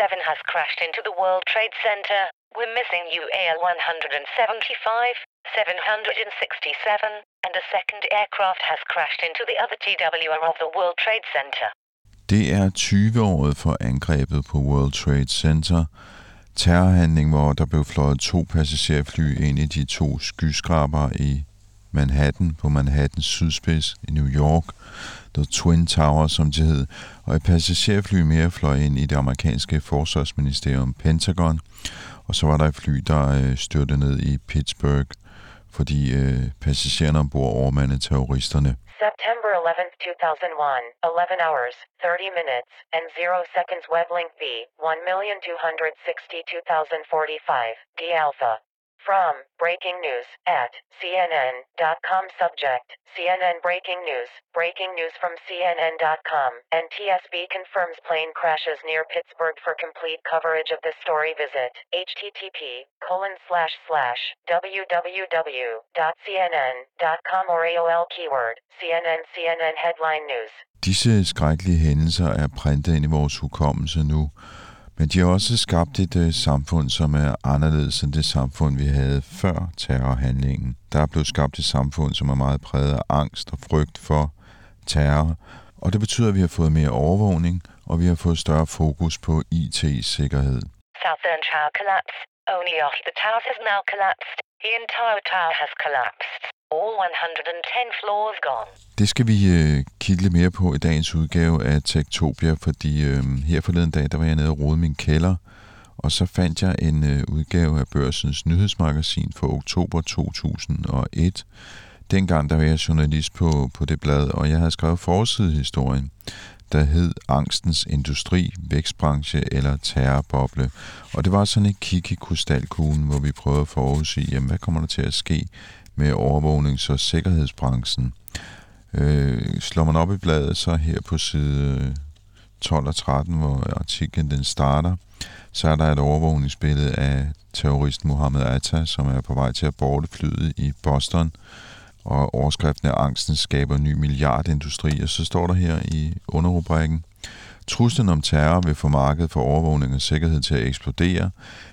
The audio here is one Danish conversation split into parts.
7 has crashed into the World Trade Center. We're missing UAL 175, 767, and a second aircraft has crashed into the other TWR of the World Trade Center. Det er 20-året for angrebet på World Trade Center. Terrorhandling, hvor der blev fløjet to passagerfly ind i de to skyskrabere i Manhattan på Manhattans sydspids i New York, The Twin Tower, som det hed, og et passagerfly mere fløj ind i det amerikanske forsvarsministerium Pentagon, og så var der et fly, der øh, styrte ned i Pittsburgh, fordi øh, passagererne ombord overmandede terroristerne. September 11th, 2001, 11 hours, 30 minutes, and 0 seconds web link B, 1,262,045, D alpha. From breaking news at CNN.com subject CNN breaking news breaking news from CNN.com NTSB confirms plane crashes near Pittsburgh for complete coverage of this story. Visit http colon slash slash www.cnn.com or AOL keyword CNN CNN headline news. Disse skrækkelige hændelser er printet ind i vores hukommelse nu, men de har også skabt et øh, samfund, som er anderledes end det samfund, vi havde før terrorhandlingen. Der er blevet skabt et samfund, som er meget præget af angst og frygt for terror, og det betyder, at vi har fået mere overvågning, og vi har fået større fokus på IT-sikkerhed. Southern tower collapsed. only off the tower has now collapsed the entire tower has collapsed all 110 floors gone Det skal vi øh, kigge lidt mere på i dagens udgave af Tektopia, fordi øh, her forleden dag, der var jeg nede og rode min kælder, og så fandt jeg en øh, udgave af Børsens nyhedsmagasin for oktober 2001. Dengang der var jeg journalist på, på det blad, og jeg havde skrevet forsidehistorien, der hed Angstens Industri, Vækstbranche eller Terrorboble. Og det var sådan et kig i krystalkuglen, hvor vi prøvede at forudsige, jamen, hvad kommer der til at ske med overvågnings- og sikkerhedsbranchen. Øh, slår man op i bladet, så her på side øh, 12 og 13, hvor artiklen den starter, så er der et overvågningsbillede af terroristen Mohammed Atta, som er på vej til at borte flyet i Boston, og overskriften er Angsten skaber ny milliardindustri, og så står der her i underrubrikken, Truslen om terror vil få markedet for overvågning og sikkerhed til at eksplodere.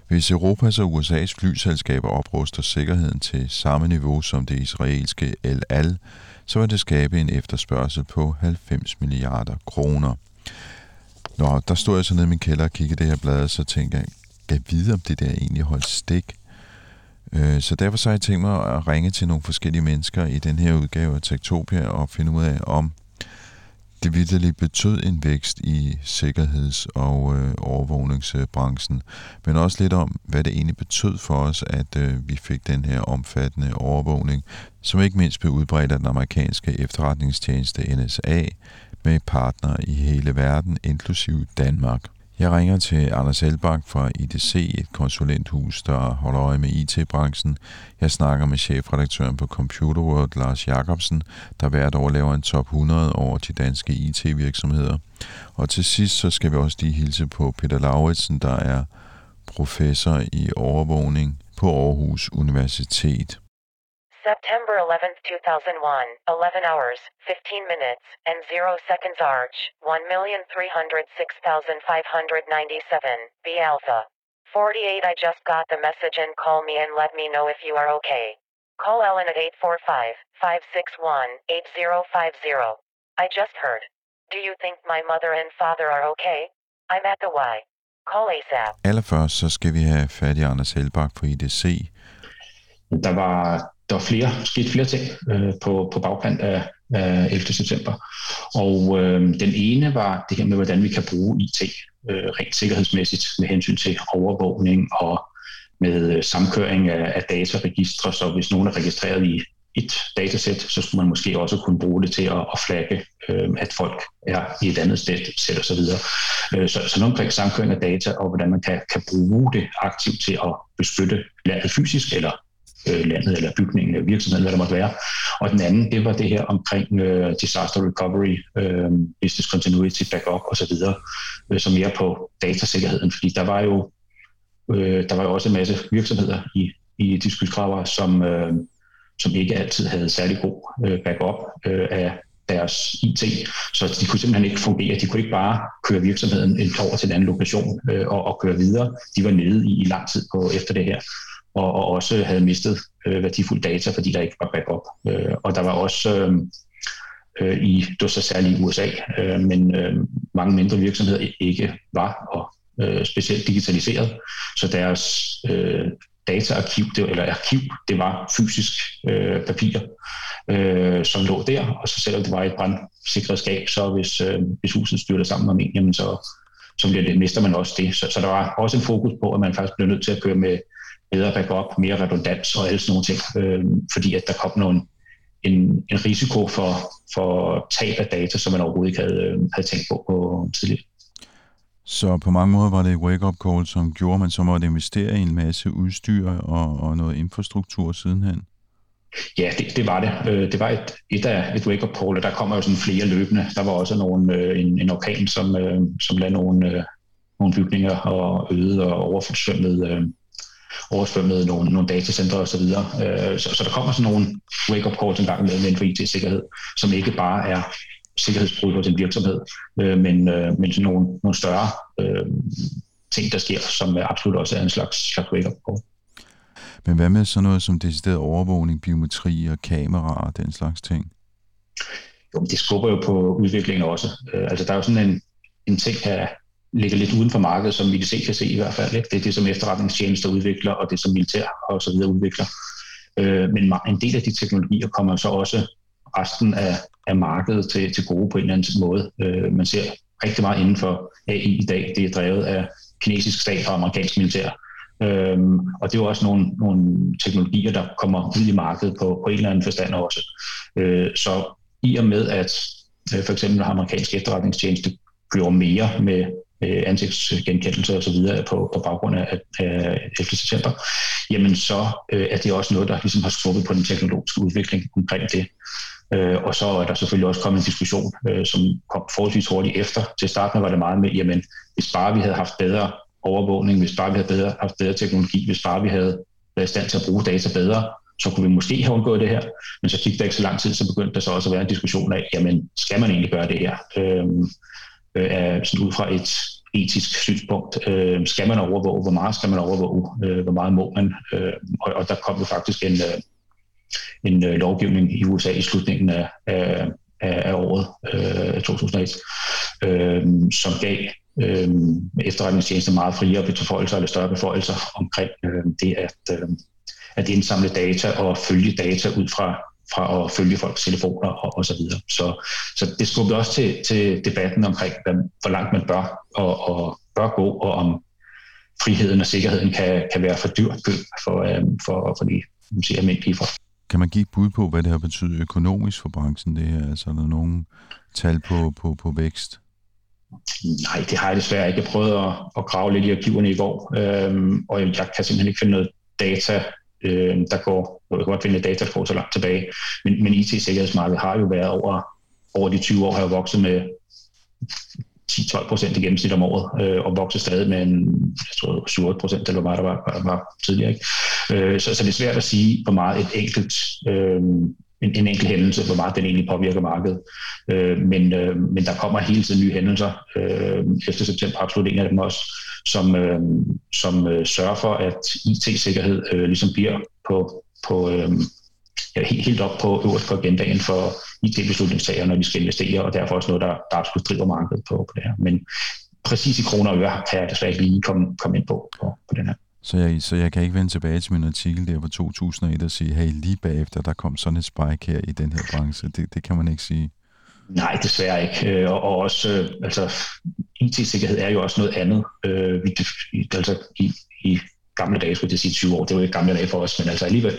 Hvis Europas og USA's flyselskaber opruster sikkerheden til samme niveau som det israelske El Al, så vil det skabe en efterspørgsel på 90 milliarder kroner. Nå, der stod jeg så nede i min kælder og kiggede det her blad, og så tænkte jeg, kan jeg vide, om det der egentlig holdt stik? Øh, så derfor så har jeg tænkt mig at ringe til nogle forskellige mennesker i den her udgave af Tektopia og finde ud af, om det vidderligt betød en vækst i sikkerheds- og øh, overvågningsbranchen, men også lidt om, hvad det egentlig betød for os, at øh, vi fik den her omfattende overvågning, som ikke mindst blev udbredt af den amerikanske efterretningstjeneste NSA, med partnere i hele verden, inklusive Danmark. Jeg ringer til Anders Elbak fra IDC, et konsulenthus, der holder øje med IT-branchen. Jeg snakker med chefredaktøren på Computer World, Lars Jacobsen, der hvert år laver en top 100 over de danske IT-virksomheder. Og til sidst så skal vi også lige hilse på Peter Lauritsen, der er professor i overvågning på Aarhus Universitet. September 11th, 2001, 11 hours, 15 minutes, and 0 seconds arch, 1,306,597, B alpha. 48 I just got the message and call me and let me know if you are okay. Call Ellen at 845-561-8050. I just heard. Do you think my mother and father are okay? I'm at the Y. Call ASAP. Allerførst så skal vi have fat i Anders Helbak på IDC. Der var, der var flere, sket flere ting øh, på, på bagkant af, af 11. september. Og øh, den ene var det her med, hvordan vi kan bruge IT øh, rent sikkerhedsmæssigt med hensyn til overvågning og med øh, samkøring af, af dataregistre, så hvis nogen er registreret i et datasæt, så skulle man måske også kunne bruge det til at, at flagge, øh, at folk er i et andet sted, sæt og så videre. Øh, så, så noget omkring samkøring af data, og hvordan man kan, kan bruge det aktivt til at beskytte landet fysisk, eller øh, landet, eller bygningen, eller virksomheden, hvad der måtte være. Og den anden, det var det her omkring øh, disaster recovery, øh, business continuity, backup og så videre, øh, som mere på datasikkerheden, fordi der var jo øh, der var jo også en masse virksomheder i, i de skyskraber, som, øh, som ikke altid havde særlig god øh, backup øh, af deres IT, så de kunne simpelthen ikke fungere. De kunne ikke bare køre virksomheden over til en anden lokation øh, og, og køre videre. De var nede i, i lang tid på efter det her, og, og også havde mistet øh, værdifuld data, fordi der ikke var backup. Øh, og der var også øh, øh, i, det var så særligt i USA, øh, men øh, mange mindre virksomheder ikke var og øh, specielt digitaliseret, så deres øh, dataarkiv, det, eller arkiv, det var fysisk øh, papir, øh, som lå der, og så selvom det var et brandsikret skab, så hvis, øh, hvis huset styrte sammen om en, jamen så, så bliver det, mister man også det. Så, så der var også en fokus på, at man faktisk blev nødt til at køre med bedre backup, mere redundans og alle sådan nogle ting, øh, fordi at der kom nogle, en, en risiko for, for tab af data, som man overhovedet ikke havde, øh, havde tænkt på, på tidligere. Så på mange måder var det et wake-up call, som gjorde, at man så måtte investere i en masse udstyr og, og noget infrastruktur sidenhen. Ja, det, det var det. Øh, det var et, et af et wake-up call, og der kommer jo sådan flere løbende. Der var også nogle, øh, en, en orkan, som, øh, som lavede nogle, nogle bygninger og øde og oversvømmede, oversvømmede nogle, nogle datacenter osv. Så, så, så der kommer sådan nogle wake-up calls en gang med inden for IT-sikkerhed, som ikke bare er sikkerhedsbrud hos en virksomhed, øh, men, øh, men sådan nogle, nogle større øh, ting, der sker, som absolut også er en slags, slags wake-up call. Men hvad med sådan noget som decideret overvågning, biometri og kameraer og den slags ting? Jo, det skubber jo på udviklingen også. Øh, altså der er jo sådan en, en ting, der ligger lidt uden for markedet, som IDC kan se i hvert fald. Ikke? Det er det, som efterretningstjenester udvikler, og det, som militær og så videre udvikler. Øh, men en del af de teknologier kommer så også resten af, af markedet til, til gode på en eller anden måde. Øh, man ser rigtig meget inden for AI i dag. Det er drevet af kinesisk stat og amerikansk militær. Øhm, og det er jo også nogle, nogle teknologier, der kommer ud i markedet på, på en eller anden forstand også. Øh, så i og med, at øh, for eksempel amerikansk efterretningstjeneste gjorde mere med øh, ansigtsgenkendelse og så videre på, på baggrund af, af 11. september, jamen så øh, er det også noget, der ligesom har skubbet på den teknologiske udvikling omkring det. Øh, og så er der selvfølgelig også kommet en diskussion, øh, som kom forholdsvis hurtigt efter. Til starten var det meget med, jamen hvis bare vi havde haft bedre overvågning, hvis bare vi havde bedre, haft bedre teknologi, hvis bare vi havde været i stand til at bruge data bedre, så kunne vi måske have undgået det her. Men så gik der ikke så lang tid, så begyndte der så også at være en diskussion af, jamen skal man egentlig gøre det her? Øhm, Øh, er sådan ud fra et etisk synspunkt. Øh, skal man overvåge? Hvor meget skal man overvåge? Øh, hvor meget må man? Øh, og, og der kom jo faktisk en, øh, en øh, lovgivning i USA i slutningen af, af, af året øh, 2001, øh, som gav øh, efterretningstjenester meget friere beføjelser eller større beføjelser omkring øh, det at, øh, at indsamle data og følge data ud fra fra at følge folks telefoner og, og så videre. Så, så det skubber også til, til debatten omkring, hvor langt man bør og, og bør gå, og om friheden og sikkerheden kan, kan være for dyrt for, øh, for, for de siger, almindelige folk. Kan man give et bud på, hvad det har betydet økonomisk for branchen, det her? Altså, er der nogle tal på, på, på vækst? Nej, det har jeg desværre ikke. Jeg prøvede at, at grave lidt i arkiverne i går, øhm, og jeg kan simpelthen ikke finde noget data, øh, der går, jeg kan godt finde data, der går så langt tilbage, men, men IT-sikkerhedsmarkedet har jo været over, over de 20 år, har jo vokset med 10-12 procent i gennemsnit om året, øh, og vokser stadig med en, jeg tror, 7 procent, eller hvad der var, var, var tidligere. Ikke? Øh, så, så det er svært at sige, hvor meget et enkelt, øh, en, en enkelt hændelse, hvor meget den egentlig påvirker markedet. Øh, men, øh, men der kommer hele tiden nye hændelser. Øh, efter september absolut en af dem også, som, øh, som øh, sørger for, at IT-sikkerhed øh, ligesom bliver på, på øh, ja, helt, helt op på øverst på agendaen for IT-beslutningstager, når vi skal investere, og derfor også noget, der, der absolut driver markedet på, på det her. Men præcis i kroner og øre kan jeg desværre ikke lige komme, komme ind på, på, på den her. Så jeg, så jeg kan ikke vende tilbage til min artikel der fra 2001 og sige, hey, lige bagefter, der kom sådan et spike her i den her branche. Det, det kan man ikke sige. Nej, desværre ikke. Øh, og, og også, øh, altså, IT-sikkerhed er jo også noget andet. Øh, vi, altså, i, i gamle dage, skulle jeg sige 20 år, det var ikke gamle dage for os, men altså alligevel,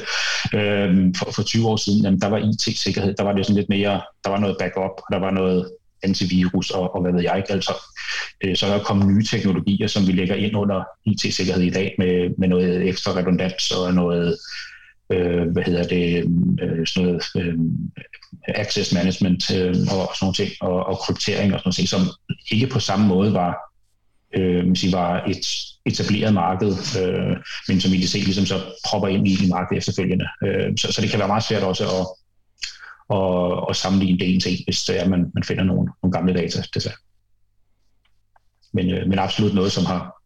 øh, for, for 20 år siden, jamen, der var IT-sikkerhed, der var det sådan lidt mere, der var noget backup, og der var noget antivirus og, og hvad ved jeg ikke. Altså, øh, så er der kommet nye teknologier, som vi lægger ind under IT-sikkerhed i dag med, med noget ekstra redundans og noget, øh, hvad hedder det, øh, sådan noget øh, access management øh, og sådan nogle ting, og, og kryptering og sådan noget ting, som ikke på samme måde var, øh, sige, var et etableret marked, øh, men som IDC ligesom så propper ind i, i markedet efterfølgende. Øh, så, så det kan være meget svært også at, og, og sammenligne det en til hvis det er, man, man finder nogle, nogle gamle data. Desværre. Men, øh, men absolut noget, som har,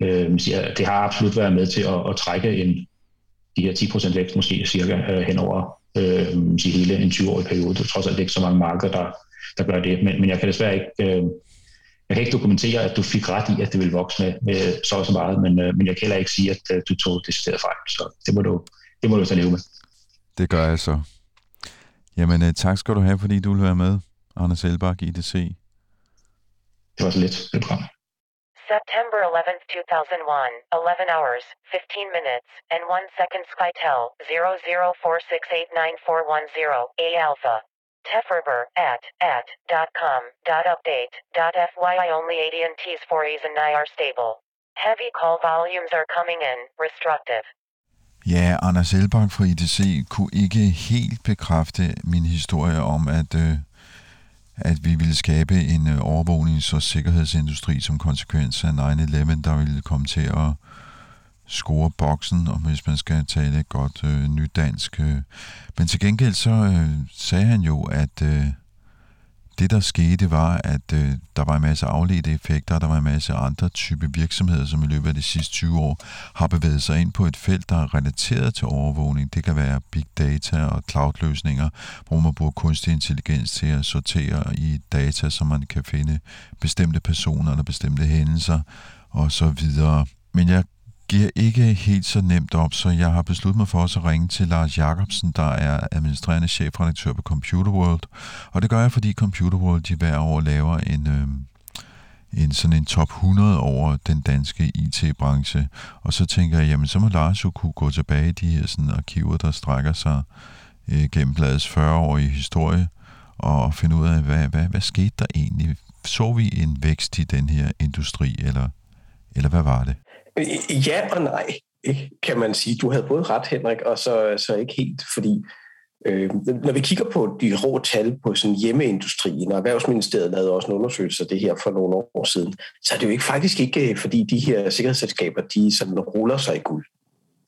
øh, siger, det har absolut været med til at, at trække en, de her 10% vækst måske cirka øh, hen over øh, sige, hele en 20-årig periode. Det er trods alt ikke så mange markeder, der, der gør det. Men, men jeg kan desværre ikke, øh, jeg kan ikke dokumentere, at du fik ret i, at det ville vokse med, med så og så meget, men, øh, men jeg kan heller ikke sige, at øh, du tog det stedet fejl. Så det må du, det må du så leve med. Det gør jeg så. Jamen, uh, tak skal du have, fordi du vil være med, Anders Elbak, IDC. Det var så lidt. Velkommen. September 11, 2001, 11 hours, 15 minutes, and 1 second Skytel, 0046894110, A Alpha. Tefferber at at dot com dot update dot FYI only AT&T's 4E's and I are stable. Heavy call volumes are coming in, restrictive. Ja, Anders Elbak fra IDC kunne ikke helt bekræfte min historie om, at, øh, at vi ville skabe en øh, overvågnings- og sikkerhedsindustri som konsekvens af 9-11, der ville komme til at score boksen, og hvis man skal tale godt øh, nydansk. Øh. Men til gengæld så øh, sagde han jo, at øh, det, der skete, var, at øh, der var en masse afledte effekter, og der var en masse andre type virksomheder, som i løbet af de sidste 20 år har bevæget sig ind på et felt, der er relateret til overvågning. Det kan være big data og cloud-løsninger, hvor man bruger kunstig intelligens til at sortere i data, så man kan finde bestemte personer eller bestemte hændelser og så videre. Men jeg giver ikke helt så nemt op, så jeg har besluttet mig for også at ringe til Lars Jacobsen, der er administrerende chefredaktør på Computer World. Og det gør jeg, fordi Computer World de hver år laver en, øh, en sådan en top 100 over den danske IT-branche. Og så tænker jeg, jamen så må Lars jo kunne gå tilbage i de her sådan, arkiver, der strækker sig øh, gennem bladets 40-årige historie, og finde ud af, hvad, hvad, hvad skete der egentlig? Så vi en vækst i den her industri, eller, eller hvad var det? Ja og nej, kan man sige. Du havde både ret, Henrik, og så, så ikke helt, fordi øh, når vi kigger på de rå tal på sådan hjemmeindustrien, og Erhvervsministeriet lavede også en undersøgelse af det her for nogle år siden, så er det jo ikke faktisk ikke, øh, fordi de her sikkerhedsselskaber, de sådan ruller sig i guld.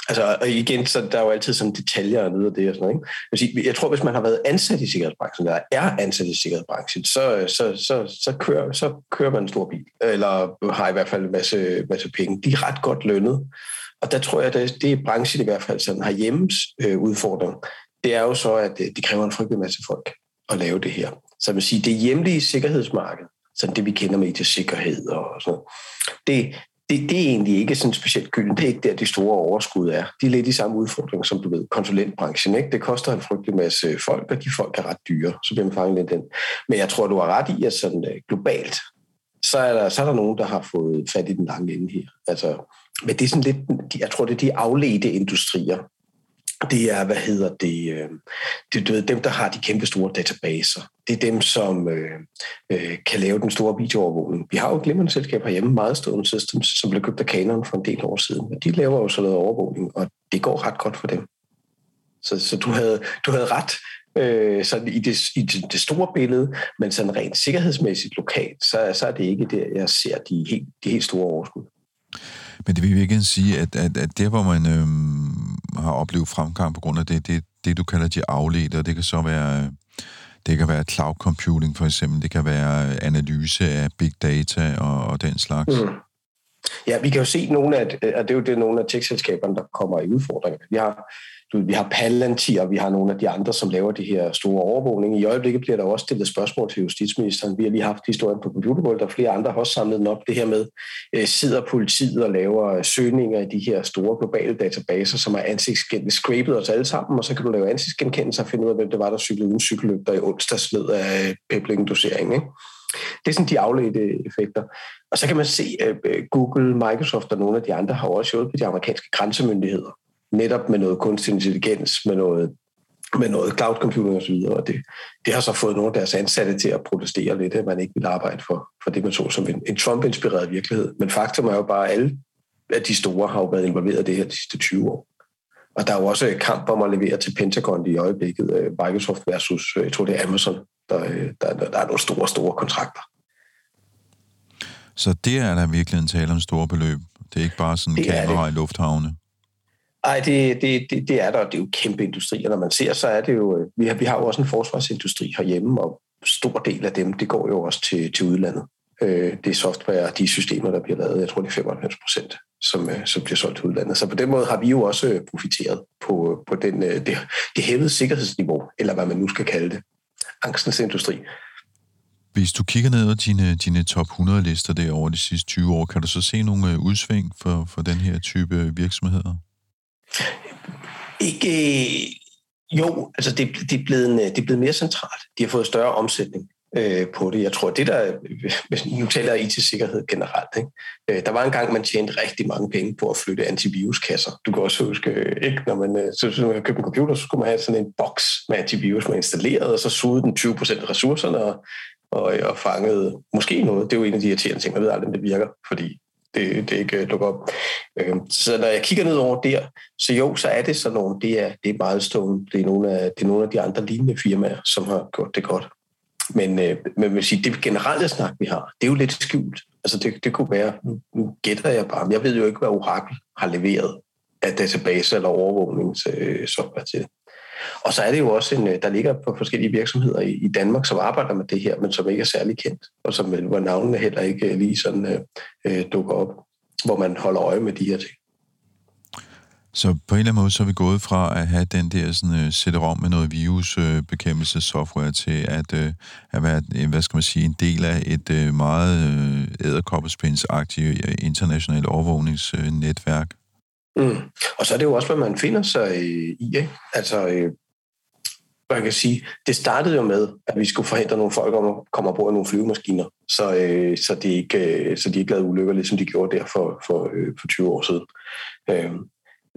Altså, og igen, så der er jo altid sådan detaljer og noget af det og sådan noget. Ikke? Jeg tror, hvis man har været ansat i sikkerhedsbranchen, eller er ansat i sikkerhedsbranchen, så, så, så, så, kører, så kører man en stor bil, eller har i hvert fald en masse, masse penge. De er ret godt lønnet. Og der tror jeg, at det er branchen i hvert fald sådan har hjemmes øh, udfordring. Det er jo så, at øh, det kræver en frygtelig masse folk at lave det her. Så man sige, det hjemlige sikkerhedsmarked, sådan det vi kender med til sikkerhed og sådan noget, det, det, det er egentlig ikke sådan specielt gylden. Det er ikke der, de store overskud er. De er lidt i samme udfordring, som du ved, konsulentbranchen. Ikke? Det koster en frygtelig masse folk, og de folk er ret dyre. Så bliver man fanget lidt den. Men jeg tror, du har ret i, at sådan øh, globalt, så er, der, så er der nogen, der har fået fat i den lange ende her. Altså, men det er sådan lidt, jeg tror, det er de afledte industrier, det er, hvad hedder det, øh, det er dem, der har de kæmpe store databaser. Det er dem, som øh, øh, kan lave den store videoovervågning. Vi har jo et glimrende selskab herhjemme, Milestone Systems, som blev købt af Canon for en del år siden. Og de laver jo sådan noget overvågning, og det går ret godt for dem. Så, så du, havde, du havde ret øh, sådan i, det, i det, store billede, men sådan rent sikkerhedsmæssigt lokalt, så, så er det ikke der, jeg ser de helt, de helt store overskud. Men det vil virkelig sige, at, at, at der, hvor man Øh har oplevet fremgang på grund af det, det, det du kalder de afledte, og det kan så være, det kan være cloud computing for eksempel, det kan være analyse af big data og, og den slags. Mm. Ja, vi kan jo se nogle af, at det er jo det, nogle af tech-selskaberne, der kommer i udfordringer. Vi har, vi har Palantir, vi har nogle af de andre, som laver de her store overvågninger. I øjeblikket bliver der også stillet spørgsmål til justitsministeren. Vi har lige haft historien på computerbold, der flere andre har også samlet den op. Det her med, øh, sidder politiet og laver øh, søgninger i de her store globale databaser, som er ansigtsgenkendelse, scrapet os alle sammen, og så kan du lave ansigtsgenkendelse og finde ud af, hvem det var, der cyklede uden cykellygter i onsdags ned af øh, pebling-doseringen. Ikke? Det er sådan de afledte effekter. Og så kan man se, at øh, Google, Microsoft og nogle af de andre har også hjulpet de amerikanske grænsemyndigheder. Netop med noget kunstig intelligens, med noget, med noget cloud computing osv. Og det, det har så fået nogle af deres ansatte til at protestere lidt, at man ikke vil arbejde for, for det, man så som en, en Trump-inspireret virkelighed. Men faktum er jo bare, at alle af de store har jo været involveret i det her de sidste 20 år. Og der er jo også kamp om at levere til Pentagon i øjeblikket, øh, Microsoft versus, jeg tror det er Amazon, der, der, der er nogle store, store kontrakter. Så det er der virkelig en tale om store beløb. Det er ikke bare sådan en kamera i lufthavne. Nej, det, det, det, det er der, det er jo kæmpe industri, og når man ser, så er det jo, øh, vi har, vi har jo også en forsvarsindustri herhjemme, og stor del af dem, det går jo også til, til udlandet. Øh, det er software og de systemer, der bliver lavet, jeg tror det er 95 procent, som, øh, som bliver solgt til udlandet. Så på den måde har vi jo også øh, profiteret på, på den, det, det hævede sikkerhedsniveau, eller hvad man nu skal kalde det, angstens industri. Hvis du kigger ned over dine, dine top 100 lister der over de sidste 20 år, kan du så se nogle udsving for, for den her type virksomheder? Ikke, øh, jo, altså det, det, er blevet, øh, det er blevet mere centralt. De har fået større omsætning øh, på det. Jeg tror, det der, hvis nu taler IT-sikkerhed generelt, ikke? Øh, der var en gang, man tjente rigtig mange penge på at flytte antiviruskasser. Du kan også huske, øh, ikke, når man, så, så, man købte en computer, så skulle man have sådan en boks med antivirus, man installerede, og så sugede den 20 procent af ressourcerne og, og, og fangede måske noget. Det er jo en af de irriterende ting, man ved aldrig, om det virker, fordi det, det ikke øh, dukker op. Øh, så når jeg kigger ned over der, så jo, så er det sådan nogle, det er, det er milestone, det er, nogle af, det er nogle af de andre lignende firmaer, som har gjort det godt. Men, øh, men vil sige, det generelle snak, vi har, det er jo lidt skjult. Altså det, det kunne være, nu, nu gætter jeg bare, men jeg ved jo ikke, hvad Oracle har leveret af database eller overvågningssoftware øh, til. Og så er det jo også en, øh, der ligger på forskellige virksomheder i, i Danmark, som arbejder med det her, men som ikke er særlig kendt, og som hvor navnene heller ikke øh, lige sådan øh, øh, dukker op, hvor man holder øje med de her ting. Så på en eller anden måde, så er vi gået fra at have den der sådan, uh, sætte om med noget virusbekæmpelsessoftware uh, til at, uh, at være, hvad skal man sige, en del af et uh, meget uh, æderkoppespændsagtigt internationalt overvågningsnetværk. Mm. Og så er det jo også, hvad man finder sig øh, i. Ikke? Altså, øh, man kan sige, det startede jo med, at vi skulle forhindre nogle folk om at komme ombord i nogle flyvemaskiner, så, øh, så, de ikke, øh, så de ikke lavede ulykker, ligesom de gjorde der for, for, øh, for 20 år siden. Øh,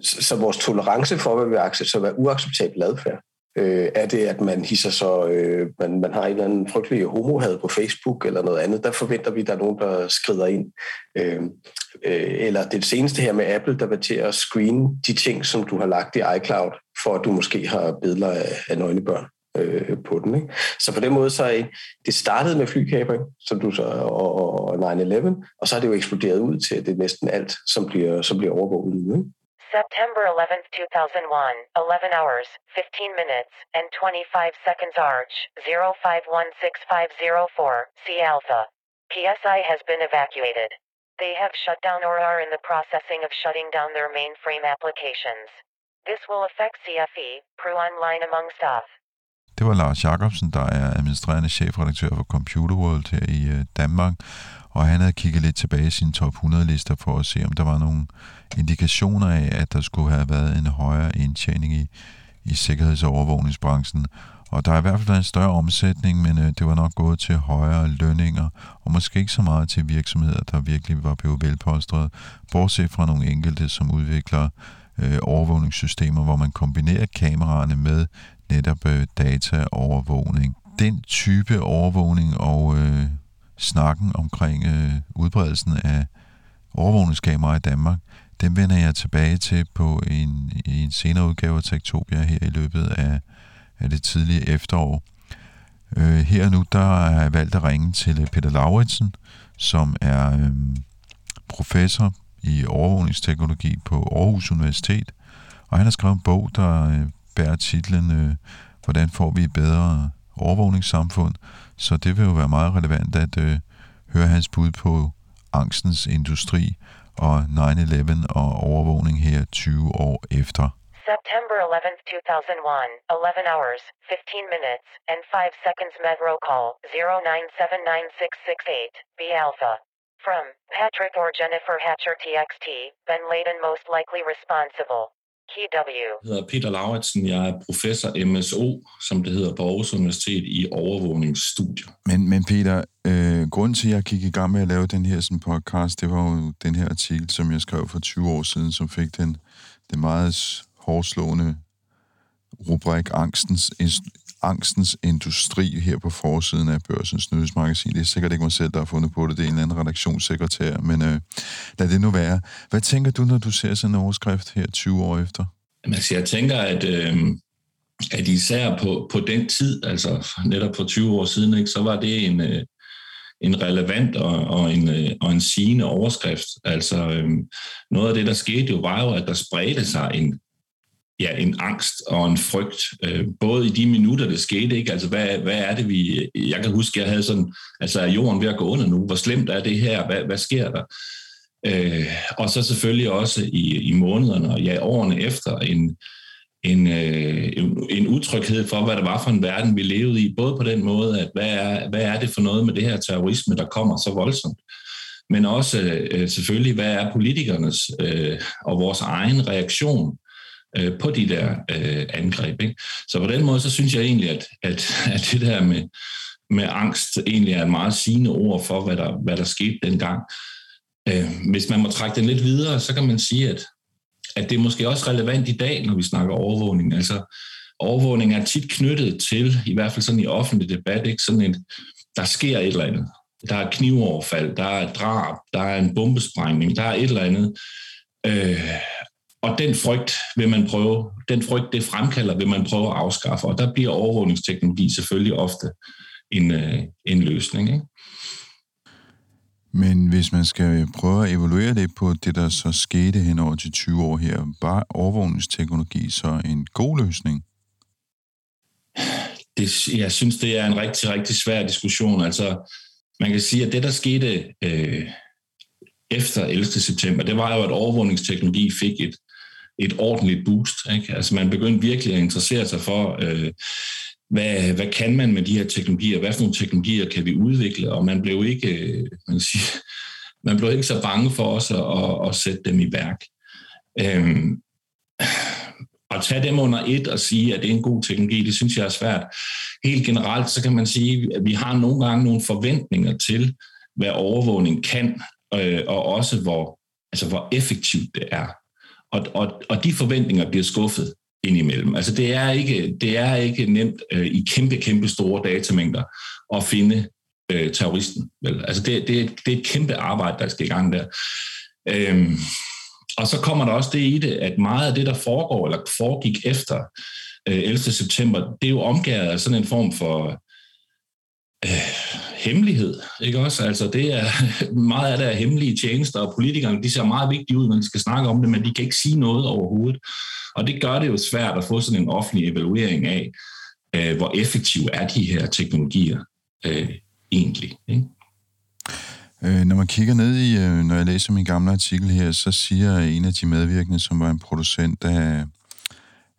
så, så vores tolerance for, hvad vi accepterer, hvad uacceptabel adfærd, øh, er det, at man hisser så, øh, man, man har en eller anden frygtelig homohad på Facebook eller noget andet, der forventer vi, at der er nogen, der skrider ind. Øh, øh, eller det seneste her med Apple, der var til at screene de ting, som du har lagt i iCloud, for at du måske har billeder af, af nøgnebørn øh, på den. Ikke? Så på den måde, så er det startede med flykabring, som du så, og, og 9-11, og så er det jo eksploderet ud til, at det er næsten alt, som bliver, som bliver overvåget nu. Ikke? September 11, 2001, 11 hours, 15 minutes, and 25 seconds Arch, 05165504, C Alpha. PSI has been evacuated. They have shut down or are in the processing of shutting down their mainframe applications. This will affect CFE, Pru Online among staff. Det var Lars Jacobsen, der er administrerende chefredaktør for Computer World her i øh, Danmark, og han havde kigget lidt tilbage i sine top 100-lister for at se, om der var nogle indikationer af, at der skulle have været en højere indtjening i, i sikkerheds- og overvågningsbranchen. Og der er i hvert fald været en større omsætning, men øh, det var nok gået til højere lønninger, og måske ikke så meget til virksomheder, der virkelig var blevet velpolstret, bortset fra nogle enkelte, som udvikler øh, overvågningssystemer, hvor man kombinerer kameraerne med netop øh, dataovervågning. Den type overvågning og øh, snakken omkring øh, udbredelsen af overvågningskameraer i Danmark, den vender jeg tilbage til på en, en senere udgave af Tektopia her i løbet af, af det tidlige efterår. Øh, her nu, der har jeg valgt at ringe til Peter Lauritsen, som er øh, professor i overvågningsteknologi på Aarhus Universitet, og han har skrevet en bog, der øh, bærer titlen øh, Hvordan får vi et bedre overvågningssamfund? Så det vil jo være meget relevant at øh, høre hans bud på angstens industri, og 9-11 og overvågning her 20 år efter. September 11th, 2001, 11 hours, 15 minutes, and 5 seconds Metro call 09796668, B Alpha. From Patrick or Jennifer Hatcher TXT, Ben Laden most likely responsible. Key W. Jeg hedder Peter Lauritsen. Jeg er professor MSO, som det hedder på Aarhus Universitet, i overvågningsstudier. Men, men Peter, øh, Øh, grunden til, at jeg gik i gang med at lave den her sådan podcast, det var jo den her artikel, som jeg skrev for 20 år siden, som fik den, den meget hårdslående rubrik Angstens, Angstens Industri her på forsiden af Børsens Nyhedsmagasin. Det er sikkert ikke mig selv, der har fundet på det. Det er en eller anden redaktionssekretær, men øh, lad det nu være. Hvad tænker du, når du ser sådan en overskrift her 20 år efter? Jamen, altså, jeg tænker, at, øh, at især på, på den tid, altså netop for 20 år siden, ikke, så var det en, øh, en relevant og, og, en, øh, og en sigende overskrift. Altså øh, noget af det, der skete jo, var jo, at der spredte sig en, ja, en angst og en frygt, øh, både i de minutter, det skete, ikke? Altså, hvad, hvad er det, vi... Jeg kan huske, jeg havde sådan, altså, er jorden ved at gå under nu? Hvor slemt er det her? Hvad, hvad sker der? Øh, og så selvfølgelig også i, i månederne og ja, årene efter en, en, øh, en utryghed for, hvad det var for en verden, vi levede i. Både på den måde, at hvad er, hvad er det for noget med det her terrorisme, der kommer så voldsomt? Men også øh, selvfølgelig, hvad er politikernes øh, og vores egen reaktion øh, på de der øh, angreb. Ikke? Så på den måde, så synes jeg egentlig, at, at, at det der med, med angst egentlig er et meget sigende ord for, hvad der, hvad der skete dengang. Øh, hvis man må trække den lidt videre, så kan man sige, at, at det er måske også relevant i dag, når vi snakker overvågning. Altså, overvågning er tit knyttet til, i hvert fald sådan i offentlig debat, ikke? sådan et, der sker et eller andet. Der er knivoverfald, der er drab, der er en bombesprængning, der er et eller andet. Øh, og den frygt vil man prøve, den frygt det fremkalder, vil man prøve at afskaffe, og der bliver overvågningsteknologi selvfølgelig ofte en, øh, en løsning. Ikke? Men hvis man skal prøve at evaluere det på det, der så skete hen over til 20 år her, var overvågningsteknologi så en god løsning? Det, jeg synes, det er en rigtig, rigtig svær diskussion. Altså, man kan sige, at det, der skete øh, efter 11. september, det var jo, at overvågningsteknologi fik et, et ordentligt boost. Ikke? Altså man begyndte virkelig at interessere sig for, øh, hvad, hvad kan man med de her teknologier? Hvad for nogle teknologier kan vi udvikle? Og man blev ikke, øh, man, siger, man blev ikke så bange for os at, at, at sætte dem i værk. Øhm, at tage dem under et og sige, at det er en god teknologi, det synes jeg er svært. Helt generelt, så kan man sige, at vi har nogle gange nogle forventninger til, hvad overvågning kan, øh, og også hvor, altså hvor effektivt det er. Og, og, og de forventninger bliver skuffet indimellem. Altså det er ikke, det er ikke nemt øh, i kæmpe, kæmpe store datamængder at finde øh, terroristen. Vel? Altså det, det, det er et kæmpe arbejde, der skal i gang der. Øhm, og så kommer der også det i det, at meget af det, der foregår eller foregik efter øh, 11. september, det er jo omgivet af sådan en form for øh, hemmelighed, ikke også? Altså det er meget af det er hemmelige tjenester, og politikerne, de ser meget vigtige ud, når de skal snakke om det, men de kan ikke sige noget overhovedet. Og det gør det jo svært at få sådan en offentlig evaluering af, øh, hvor effektive er de her teknologier øh, egentlig. Ikke? Øh, når man kigger ned i, øh, når jeg læser min gamle artikel her, så siger en af de medvirkende, som var en producent af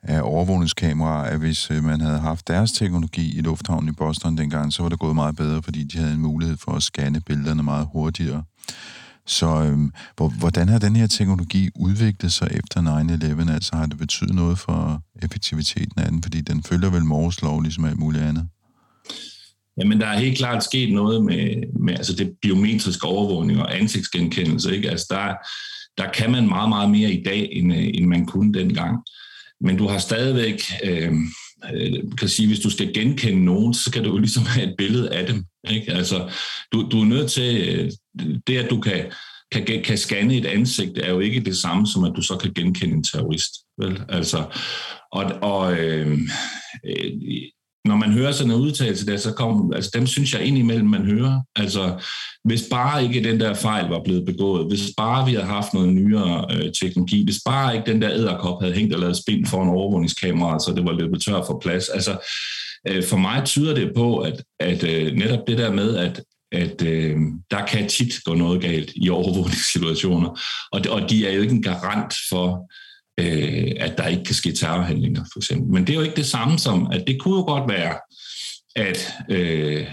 af overvågningskameraer, at hvis øh, man havde haft deres teknologi i lufthavnen i Boston dengang, så var det gået meget bedre, fordi de havde en mulighed for at scanne billederne meget hurtigere. Så øhm, hvordan har den her teknologi udviklet sig efter 9-11? Altså har det betydet noget for effektiviteten af den? Fordi den følger vel Mors lov, ligesom alt muligt andet. Jamen, der er helt klart sket noget med, med altså det biometriske overvågning og ansigtsgenkendelse. Ikke? Altså, der, der kan man meget, meget mere i dag, end, øh, end man kunne dengang. Men du har stadigvæk, øh, øh, kan sige, hvis du skal genkende nogen, så skal du jo ligesom have et billede af dem. Ikke? Altså, du, du er nødt til, øh, det at du kan, kan, kan scanne et ansigt, er jo ikke det samme som, at du så kan genkende en terrorist. Vel? Altså, og, og øh, øh når man hører sådan en udtalelse der, så kommer, altså dem synes jeg indimellem, man hører. Altså, hvis bare ikke den der fejl var blevet begået, hvis bare vi havde haft noget nyere øh, teknologi, hvis bare ikke den der æderkop havde hængt og lavet spind for en overvågningskamera, så det var løbet tør for plads. Altså, øh, for mig tyder det på, at, at øh, netop det der med, at, at øh, der kan tit gå noget galt i overvågningssituationer, og, de, og de er jo ikke en garant for, øh, at der ikke kan ske terrorhandlinger, for eksempel. Men det er jo ikke det samme som, at det kunne jo godt være, at, øh,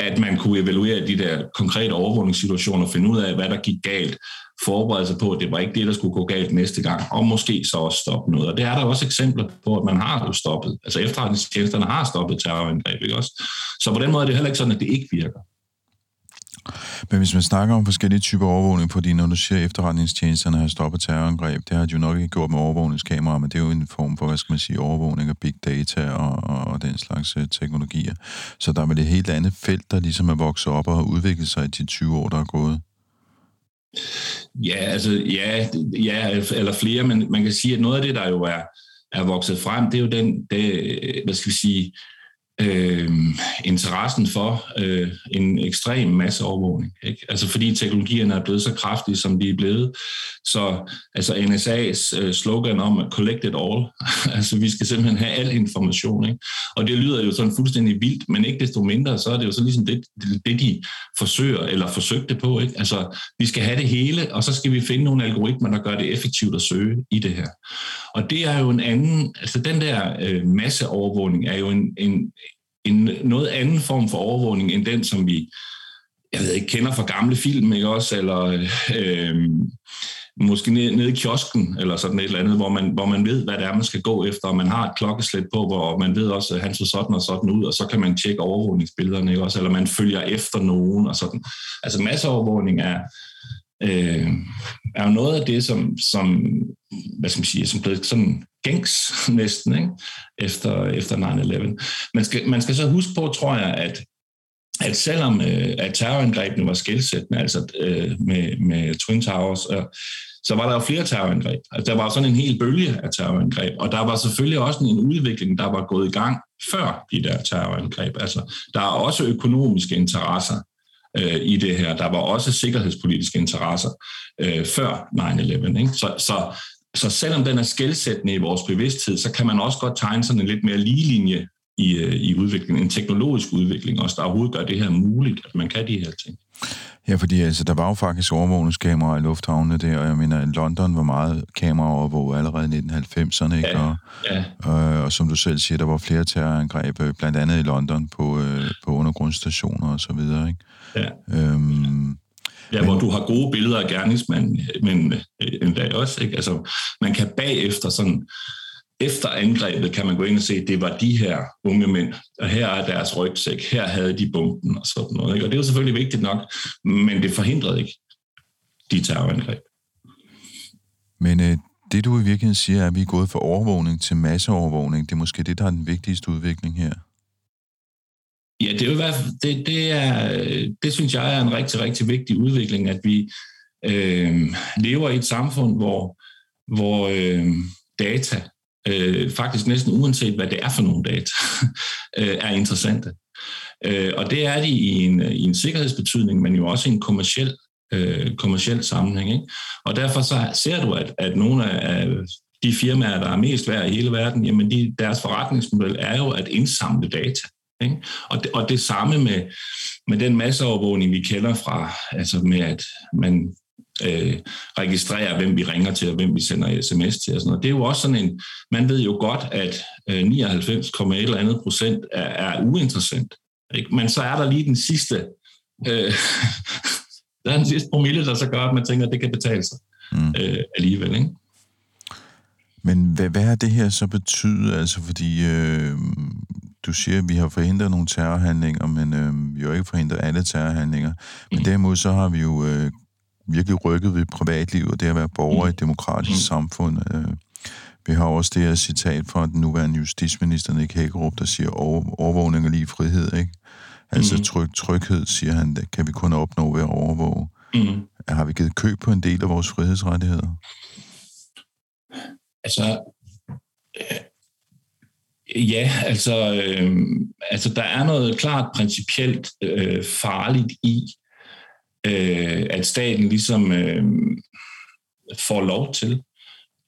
at man kunne evaluere de der konkrete overvågningssituationer, finde ud af, hvad der gik galt, forberede sig på, at det var ikke det, der skulle gå galt næste gang, og måske så også stoppe noget. Og det er der også eksempler på, at man har jo stoppet. Altså efterretningstjenesterne har stoppet terrorangreb, ikke også? Så på den måde er det heller ikke sådan, at det ikke virker. Men hvis man snakker om forskellige typer overvågning, fordi når du siger, at efterretningstjenesterne har stoppet terrorangreb, det har de jo nok ikke gjort med overvågningskameraer, men det er jo en form for, hvad skal man sige, overvågning af big data og, og, og den slags øh, teknologier. Så der er vel et helt andet felt, der ligesom er vokset op og har udviklet sig i de 20 år, der er gået. Ja, altså, ja, ja, eller flere, men man kan sige, at noget af det, der jo er, er vokset frem, det er jo den, det, hvad skal vi sige, øh, øh, interessen for øh, en ekstrem masseovervågning. Ikke? Altså fordi teknologierne er blevet så kraftige, som de er blevet. Så altså NSA's øh, slogan om collect it all, altså vi skal simpelthen have al information. Ikke? Og det lyder jo sådan fuldstændig vildt, men ikke desto mindre, så er det jo så ligesom det, det de forsøger eller forsøgte på. Ikke? Altså vi skal have det hele, og så skal vi finde nogle algoritmer, der gør det effektivt at søge i det her. Og det er jo en anden, altså den der øh, masseovervågning er jo en, en, en noget anden form for overvågning, end den, som vi jeg ved ikke, kender fra gamle film, ikke også? Eller øh, måske nede, nede i kiosken, eller sådan et eller andet, hvor man, hvor man ved, hvad det er, man skal gå efter, og man har et klokkeslæt på, hvor man ved også, at han så sådan og sådan ud, og så kan man tjekke overvågningsbillederne, ikke også? Eller man følger efter nogen, og sådan. Altså masseovervågning er, øh, er jo noget af det, som, som hvad skal man sige, som blevet sådan gængs næsten, ikke? Efter, efter 9-11. Man skal, man skal så huske på, tror jeg, at at selvom øh, at terrorangrebene var skældsættende, altså øh, med, med Twin Towers, øh, så var der jo flere terrorangreb. Altså, der var sådan en hel bølge af terrorangreb, og der var selvfølgelig også en udvikling, der var gået i gang før de der terrorangreb. Altså, der er også økonomiske interesser øh, i det her. Der var også sikkerhedspolitiske interesser øh, før 9-11. Ikke? Så, så, så selvom den er skældsættende i vores bevidsthed, så kan man også godt tegne sådan en lidt mere lige linje i, øh, i udviklingen, en teknologisk udvikling også, der overhovedet gør det her muligt, at man kan de her ting. Ja, fordi altså, der var jo faktisk overvågningskameraer i lufthavnene der, og jeg mener, London var meget kameraovervåget allerede i 1990'erne, ikke? Ja, og, ja. og, og som du selv siger, der var flere terrorangreb, øh, blandt andet i London på, øh, på undergrundsstationer og så videre, ikke? Ja. Øhm, Ja, hvor du har gode billeder af gerningsmanden, men øh, endda også, ikke? Altså, man kan bagefter sådan, efter angrebet kan man gå ind og se, at det var de her unge mænd, og her er deres rygsæk, her havde de bomben og sådan noget. Ikke? Og det er jo selvfølgelig vigtigt nok, men det forhindrede ikke de terrorangreb. Men øh, det du i virkeligheden siger, er, at vi er gået fra overvågning til masseovervågning. Det er måske det, der er den vigtigste udvikling her. Ja, det er jo i hvert fald, det, det, er, det synes jeg er en rigtig, rigtig vigtig udvikling, at vi øh, lever i et samfund, hvor, hvor øh, data øh, faktisk næsten uanset hvad det er for nogle data, øh, er interessante. Øh, og det er de i en, i en sikkerhedsbetydning, men jo også i en kommersiel, øh, kommersiel sammenhæng. Ikke? Og derfor så ser du, at, at nogle af de firmaer, der er mest værd i hele verden, jamen de, deres forretningsmodel er jo at indsamle data. Ikke? Og, det, og det samme med, med den masseovervågning, vi kender fra, altså med at man øh, registrere, hvem vi ringer til, og hvem vi sender sms til. Og sådan noget. Det er jo også sådan en, man ved jo godt, at øh, 99,1 eller andet procent er, er uinteressant. Ikke? Men så er der lige den sidste, øh, der er den sidste promille, der så gør, at man tænker, at det kan betale sig mm. øh, alligevel. Ikke? Men hvad, hvad har det her så betydet? Altså fordi øh, du siger, at vi har forhindret nogle terrorhandlinger, men øh, vi har ikke forhindret alle terrorhandlinger. Men mm. derimod så har vi jo øh, virkelig rykket ved privatliv og det at være borger i et demokratisk mm. samfund. Øh, vi har også det her citat fra den nuværende justitsminister Nick Hækkerup, der siger over, overvågning og lige frihed, ikke? Altså mm. tryg, tryghed, siger han, kan vi kun opnå ved at overvåge. Mm. Har vi givet køb på en del af vores frihedsrettigheder? Altså, øh, ja, altså, øh, altså der er noget klart principielt øh, farligt i, øh, at staten ligesom øh, får lov til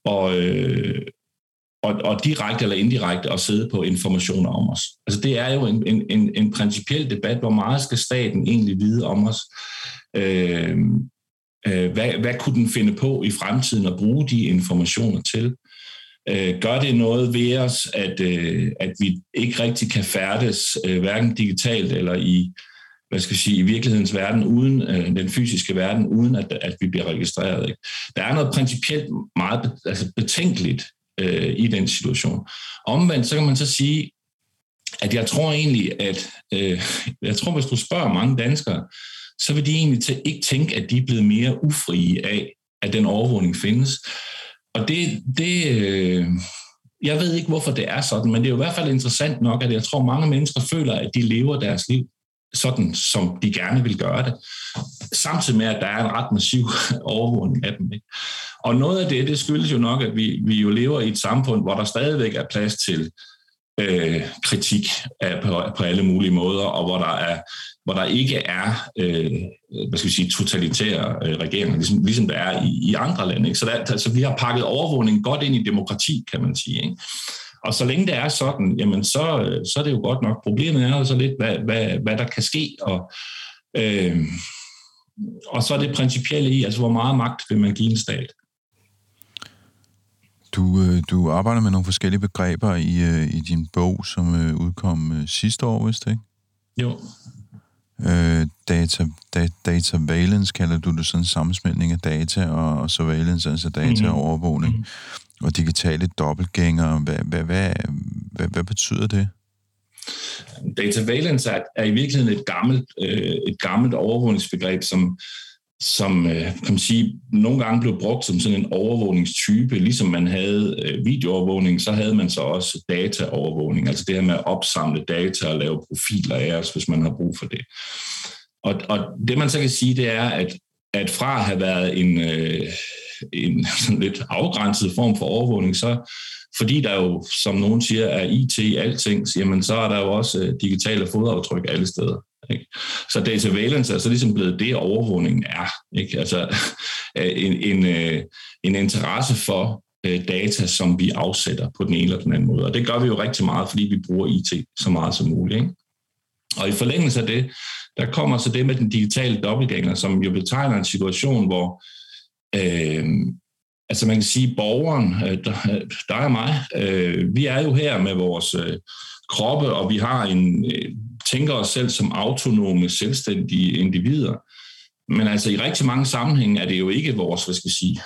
at, øh, og, og direkte eller indirekte at sidde på informationer om os. Altså det er jo en, en, en, en principiel debat, hvor meget skal staten egentlig vide om os? Øh, øh, hvad, hvad kunne den finde på i fremtiden at bruge de informationer til? Øh, gør det noget ved os, at, øh, at vi ikke rigtig kan færdes, øh, hverken digitalt eller i, hvad skal jeg sige, i virkelighedens verden, uden øh, den fysiske verden, uden at, at vi bliver registreret. Ikke? Der er noget principielt meget altså betænkeligt øh, i den situation. Omvendt, så kan man så sige, at jeg tror egentlig, at øh, jeg tror, hvis du spørger mange danskere, så vil de egentlig til, ikke tænke, at de er blevet mere ufrie af, at den overvågning findes. Og det, det øh, jeg ved ikke, hvorfor det er sådan, men det er jo i hvert fald interessant nok, at jeg tror, mange mennesker føler, at de lever deres liv sådan, som de gerne vil gøre det. Samtidig med, at der er en ret massiv overvågning af dem. Ikke? Og noget af det, det skyldes jo nok, at vi, vi jo lever i et samfund, hvor der stadigvæk er plads til øh, kritik af, på, på alle mulige måder, og hvor der er hvor der ikke er øh, hvad skal vi sige, totalitære øh, regeringer, ligesom, ligesom der er i, i andre lande. Ikke? Så, der, altså, vi har pakket overvågning godt ind i demokrati, kan man sige. Ikke? Og så længe det er sådan, jamen så, så er det jo godt nok. Problemet er jo så lidt, hvad, hvad, hvad der kan ske, og, øh, og så er det principielle i, altså hvor meget magt vil man give en stat. Du, øh, du arbejder med nogle forskellige begreber i, øh, i din bog, som øh, udkom sidste år, vist ikke? Jo. Øh, data, da, data valence kalder du det sådan en sammensmeltning af data og, og surveillance, altså data mm-hmm. overvågning. Mm-hmm og digitale dobbeltgængere. Hvad, hvad, hvad, hvad, hvad betyder det? Data valence er, er i virkeligheden et gammelt, øh, et gammelt overvågningsbegreb, som, som øh, kan man sige, nogle gange blev brugt som sådan en overvågningstype. Ligesom man havde øh, videoovervågning, så havde man så også dataovervågning, altså det her med at opsamle data og lave profiler af os, hvis man har brug for det. Og, og det man så kan sige, det er, at, at fra at have været en, øh, en sådan lidt afgrænset form for overvågning, så fordi der jo, som nogen siger, er IT i alting, jamen så er der jo også øh, digitale fodaftryk alle steder. Ikke? Så data valence er så ligesom blevet det, overvågningen er. Ikke? Altså øh, en, en, øh, en interesse for øh, data, som vi afsætter på den ene eller den anden måde. Og det gør vi jo rigtig meget, fordi vi bruger IT så meget som muligt. Ikke? Og i forlængelse af det, der kommer så det med den digitale dobbeltgænger, som jo betegner en situation, hvor Øh, altså man kan sige, borgeren, øh, der, der mig, øh, vi er jo her med vores øh, kroppe, og vi har en, øh, tænker os selv som autonome, selvstændige individer. Men altså i rigtig mange sammenhænge er det jo ikke vores, hvad skal jeg sige,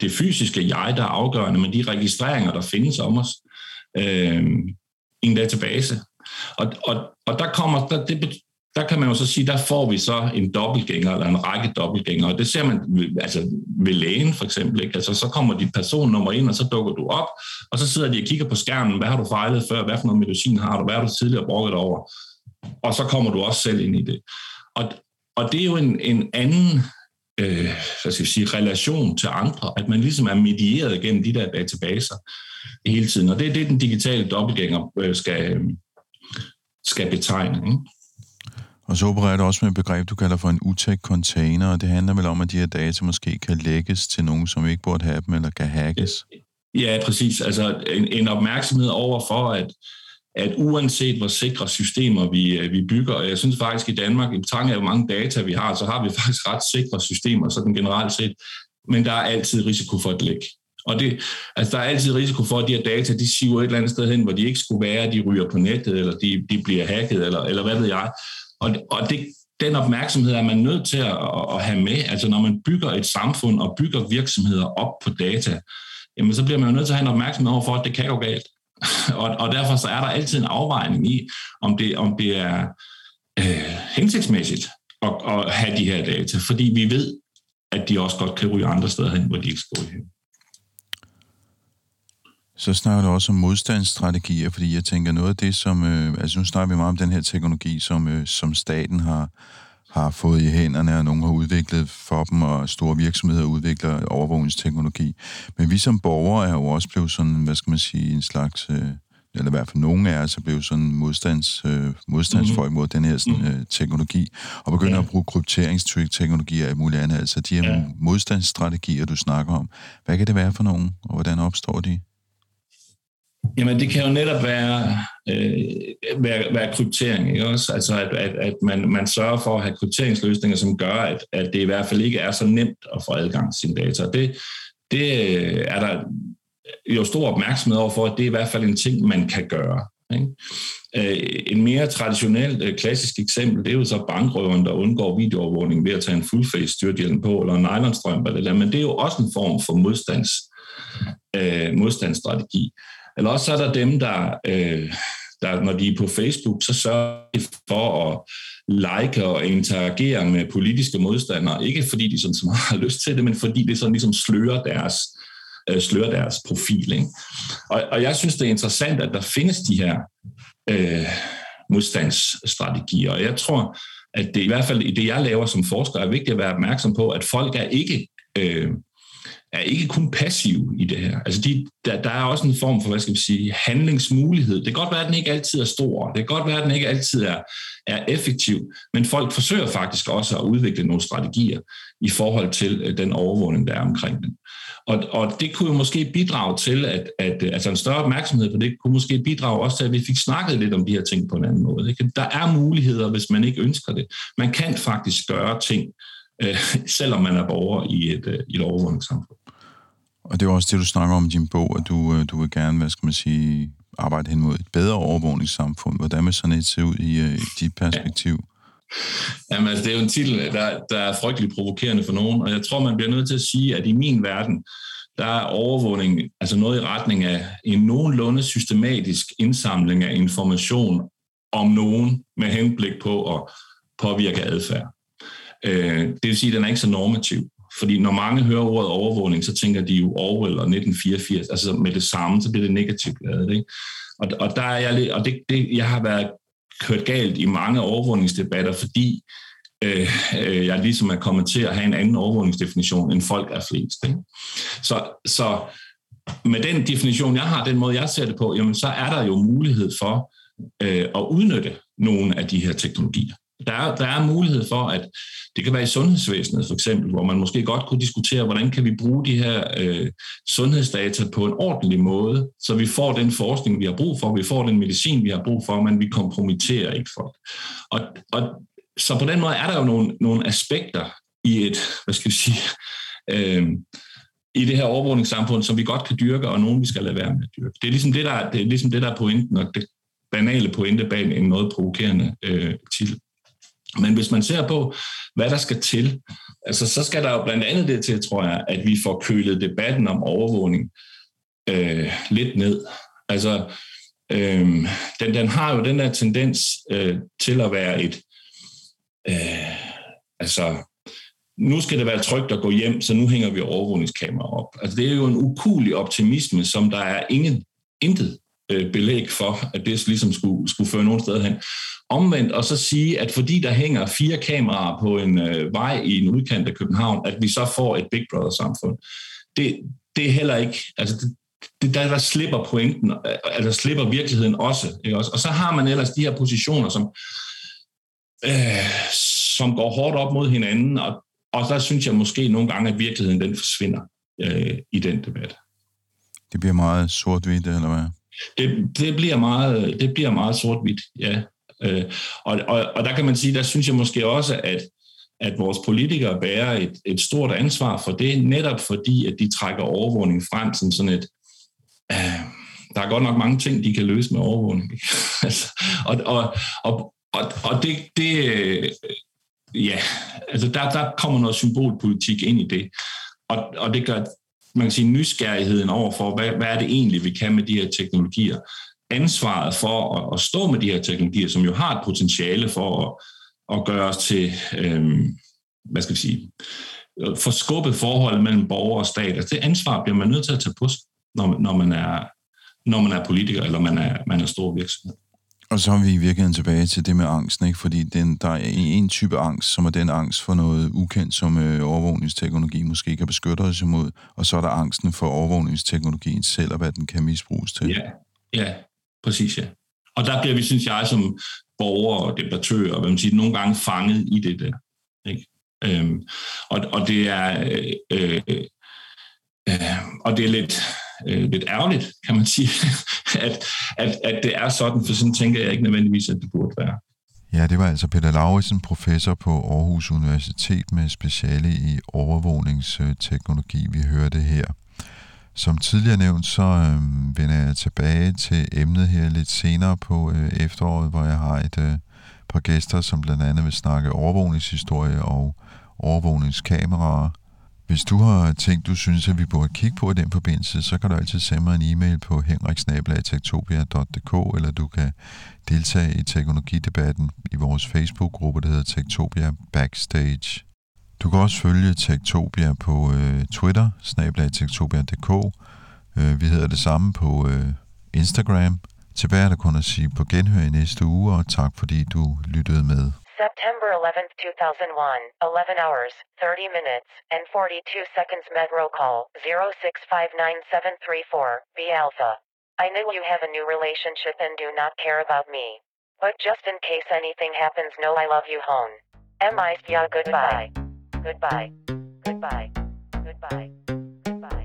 det fysiske jeg, der er afgørende, men de registreringer, der findes om os øh, i en database. Og, og, og der kommer, der, det, der kan man jo så sige, der får vi så en dobbeltgænger, eller en række dobbeltgænger, og det ser man altså ved lægen for eksempel. Ikke? Altså, så kommer dit personnummer ind, og så dukker du op, og så sidder de og kigger på skærmen, hvad har du fejlet før, hvad for noget medicin har du, hvad har du tidligere brugt over, og så kommer du også selv ind i det. Og, og det er jo en, en anden øh, hvad skal jeg sige, relation til andre, at man ligesom er medieret gennem de der databaser hele tiden, og det er det, den digitale dobbeltgænger øh, skal, skal betegne. Ikke? Og så opererer du også med et begreb, du kalder for en UTEC-container, og det handler vel om, at de her data måske kan lægges til nogen, som ikke burde have dem, eller kan hackes? Ja, præcis. Altså en, en opmærksomhed over for, at, at uanset hvor sikre systemer vi, øh, vi bygger, og jeg synes faktisk i Danmark, i betragtning af hvor mange data vi har, så har vi faktisk ret sikre systemer, sådan generelt set, men der er altid risiko for et læk. Og det, altså der er altid risiko for, at de her data, de siver et eller andet sted hen, hvor de ikke skulle være, de ryger på nettet, eller de, de bliver hacket, eller, eller hvad ved jeg. Og, og det, den opmærksomhed er man nødt til at, at have med. Altså når man bygger et samfund og bygger virksomheder op på data, jamen så bliver man jo nødt til at have en opmærksomhed over for, at det kan gå galt. og, og derfor så er der altid en afvejning i, om det, om det er øh, hensigtsmæssigt at, at have de her data, fordi vi ved, at de også godt kan ryge andre steder hen, hvor de ikke skal ryge hen. Så snakker du også om modstandsstrategier, fordi jeg tænker noget af det, som... Øh, altså nu snakker vi meget om den her teknologi, som, øh, som staten har, har fået i hænderne, og nogen har udviklet for dem, og store virksomheder udvikler overvågningsteknologi. Men vi som borgere er jo også blevet sådan, hvad skal man sige, en slags... Øh, eller i hvert fald nogen af os er blevet sådan modstands, øh, modstandsfolk mm-hmm. mod den her sådan, øh, teknologi, og begynder ja. at bruge krypteringsteknologi og muligt andet. Altså de her ja. modstandsstrategier, du snakker om. Hvad kan det være for nogen, og hvordan opstår de? Jamen, det kan jo netop være, øh, være, være kryptering, ikke også? Altså, at, at, at man, man sørger for at have krypteringsløsninger, som gør, at, at det i hvert fald ikke er så nemt at få adgang til sine data. Det, det er der jo stor opmærksomhed over for, at det er i hvert fald en ting, man kan gøre. Ikke? Øh, en mere traditionelt øh, klassisk eksempel, det er jo så bankrøveren, der undgår videoovervågning ved at tage en fullface styrthjelm på, eller en nylonstrømpe, eller det der. men det er jo også en form for modstands, øh, modstandsstrategi. Eller også så er der dem, der, øh, der, når de er på Facebook, så sørger de for at like og interagere med politiske modstandere. Ikke fordi de sådan så meget har lyst til det, men fordi det sådan ligesom slører deres, øh, slører deres profil. Ikke? Og, og jeg synes, det er interessant, at der findes de her øh, modstandsstrategier. Og jeg tror, at det i hvert fald i det, jeg laver som forsker, er vigtigt at være opmærksom på, at folk er ikke øh, er ikke kun passive i det her. Altså de, der, der er også en form for, hvad skal man sige, handlingsmulighed. Det kan godt være, at den ikke altid er stor. Det kan godt være, at den ikke altid er, er effektiv. Men folk forsøger faktisk også at udvikle nogle strategier i forhold til øh, den overvågning, der er omkring den. Og, og det kunne jo måske bidrage til, at, at øh, altså en større opmærksomhed på det, kunne måske bidrage også til, at vi fik snakket lidt om de her ting på en anden måde. Ikke? Der er muligheder, hvis man ikke ønsker det. Man kan faktisk gøre ting, øh, selvom man er borger i et, øh, i et overvågningssamfund. Og det er også det, du snakker om i din bog, at du, øh, du vil gerne, hvad skal man sige, arbejde hen mod et bedre overvågningssamfund. Hvordan vil sådan et se ud i, øh, i dit perspektiv? Ja. Jamen, altså, det er jo en titel, der, der er frygtelig provokerende for nogen, og jeg tror, man bliver nødt til at sige, at i min verden, der er overvågning altså noget i retning af en nogenlunde systematisk indsamling af information om nogen med henblik på at påvirke adfærd. Øh, det vil sige, at den er ikke så normativ. Fordi når mange hører ordet overvågning, så tænker de jo Orwell og 1984, altså med det samme, så bliver det negativt lavet. Ikke? Og, og, der er jeg lidt, og det, det, jeg har været kørt galt i mange overvågningsdebatter, fordi øh, øh, jeg ligesom er kommet til at have en anden overvågningsdefinition, end folk er flest. Ikke? Så, så med den definition, jeg har, den måde, jeg ser det på, jamen, så er der jo mulighed for øh, at udnytte nogle af de her teknologier. Der er, der er mulighed for, at det kan være i sundhedsvæsenet for eksempel, hvor man måske godt kunne diskutere, hvordan kan vi bruge de her øh, sundhedsdata på en ordentlig måde, så vi får den forskning, vi har brug for, vi får den medicin, vi har brug for, men vi kompromitterer ikke folk. Og, og så på den måde er der jo nogle, nogle aspekter i et, hvad skal vi sige, øh, i det her overvågningssamfund, som vi godt kan dyrke, og nogen vi skal lade være med at dyrke. Det er ligesom det, der, det er, ligesom det, der er pointen, og det banale pointe bag en noget provokerende øh, titel. Men hvis man ser på, hvad der skal til, altså, så skal der jo blandt andet det til, tror jeg, at vi får kølet debatten om overvågning øh, lidt ned. Altså, øh, den, den har jo den der tendens øh, til at være et, øh, altså, nu skal det være trygt at gå hjem, så nu hænger vi overvågningskamera op. Altså, det er jo en ukulig optimisme, som der er ingen, intet øh, belæg for, at det ligesom skulle, skulle føre nogen sted hen. Omvendt og så sige, at fordi der hænger fire kameraer på en øh, vej i en udkant af København, at vi så får et Big Brother-samfund. Det, det er heller ikke, altså det, det, der, der slipper pointen, altså slipper virkeligheden også, ikke også. Og så har man ellers de her positioner, som, øh, som går hårdt op mod hinanden, og, og der synes jeg måske nogle gange, at virkeligheden den forsvinder øh, i den debat. Det bliver meget sort-hvidt, eller hvad? Det, det, bliver meget, det bliver meget sort-hvidt, ja. Øh, og, og, og der kan man sige, der synes jeg måske også, at, at vores politikere bærer et, et stort ansvar for det, netop fordi, at de trækker overvågning frem som sådan et... Øh, der er godt nok mange ting, de kan løse med overvågning. altså, og, og, og, og, og det, det øh, ja, altså der, der kommer noget symbolpolitik ind i det. Og, og det gør, man kan sige, nysgerrigheden over for, hvad, hvad er det egentlig, vi kan med de her teknologier, ansvaret for at, at stå med de her teknologier, som jo har et potentiale for at, at gøre os til, øhm, hvad skal vi sige, forskubbe forholdet mellem borger og stat. Altså det ansvar bliver man nødt til at tage på sig, når, når, man, er, når man er politiker, eller man er, man er stor virksomhed. Og så er vi i virkeligheden tilbage til det med angsten, ikke? fordi den, der er en type angst, som er den angst for noget ukendt, som øh, overvågningsteknologi måske kan beskytte os imod, og så er der angsten for overvågningsteknologien selv, og hvad den kan misbruges til. Ja, ja præcis ja. Og der bliver vi, synes jeg, som borgere og debattører, hvad man siger, nogle gange fanget i det der. Ikke? Øhm, og, og det er øh, øh, øh og det er lidt øh, lidt ærgerligt, kan man sige, at, at, at det er sådan, for sådan tænker jeg ikke nødvendigvis, at det burde være. Ja, det var altså Peter Lauritsen, professor på Aarhus Universitet med speciale i overvågningsteknologi, vi hørte her. Som tidligere nævnt, så øh, vender jeg tilbage til emnet her lidt senere på øh, efteråret, hvor jeg har et øh, par gæster, som blandt andet vil snakke overvågningshistorie og overvågningskameraer. Hvis du har tænkt, du synes, at vi burde kigge på i den forbindelse, så kan du altid sende mig en e-mail på henriksnabelagtektopia.dk, eller du kan deltage i teknologidebatten i vores Facebook-gruppe, der hedder Tektopia Backstage. Du kan også følge Tektopia på øh, Twitter, snabelagtektopia.dk. Øh, vi hedder det samme på øh, Instagram. Tilbage er der kun at sige på genhør i næste uge, og tak fordi du lyttede med. September 11, 2001, 11 hours, 30 minutes, and 42 seconds Metro call, 0659734, B Alpha. I know you have a new relationship and do not care about me. But just in case anything happens, know I love you hone. M.I. Yeah, goodbye. Goodbye. Goodbye. Goodbye. Goodbye.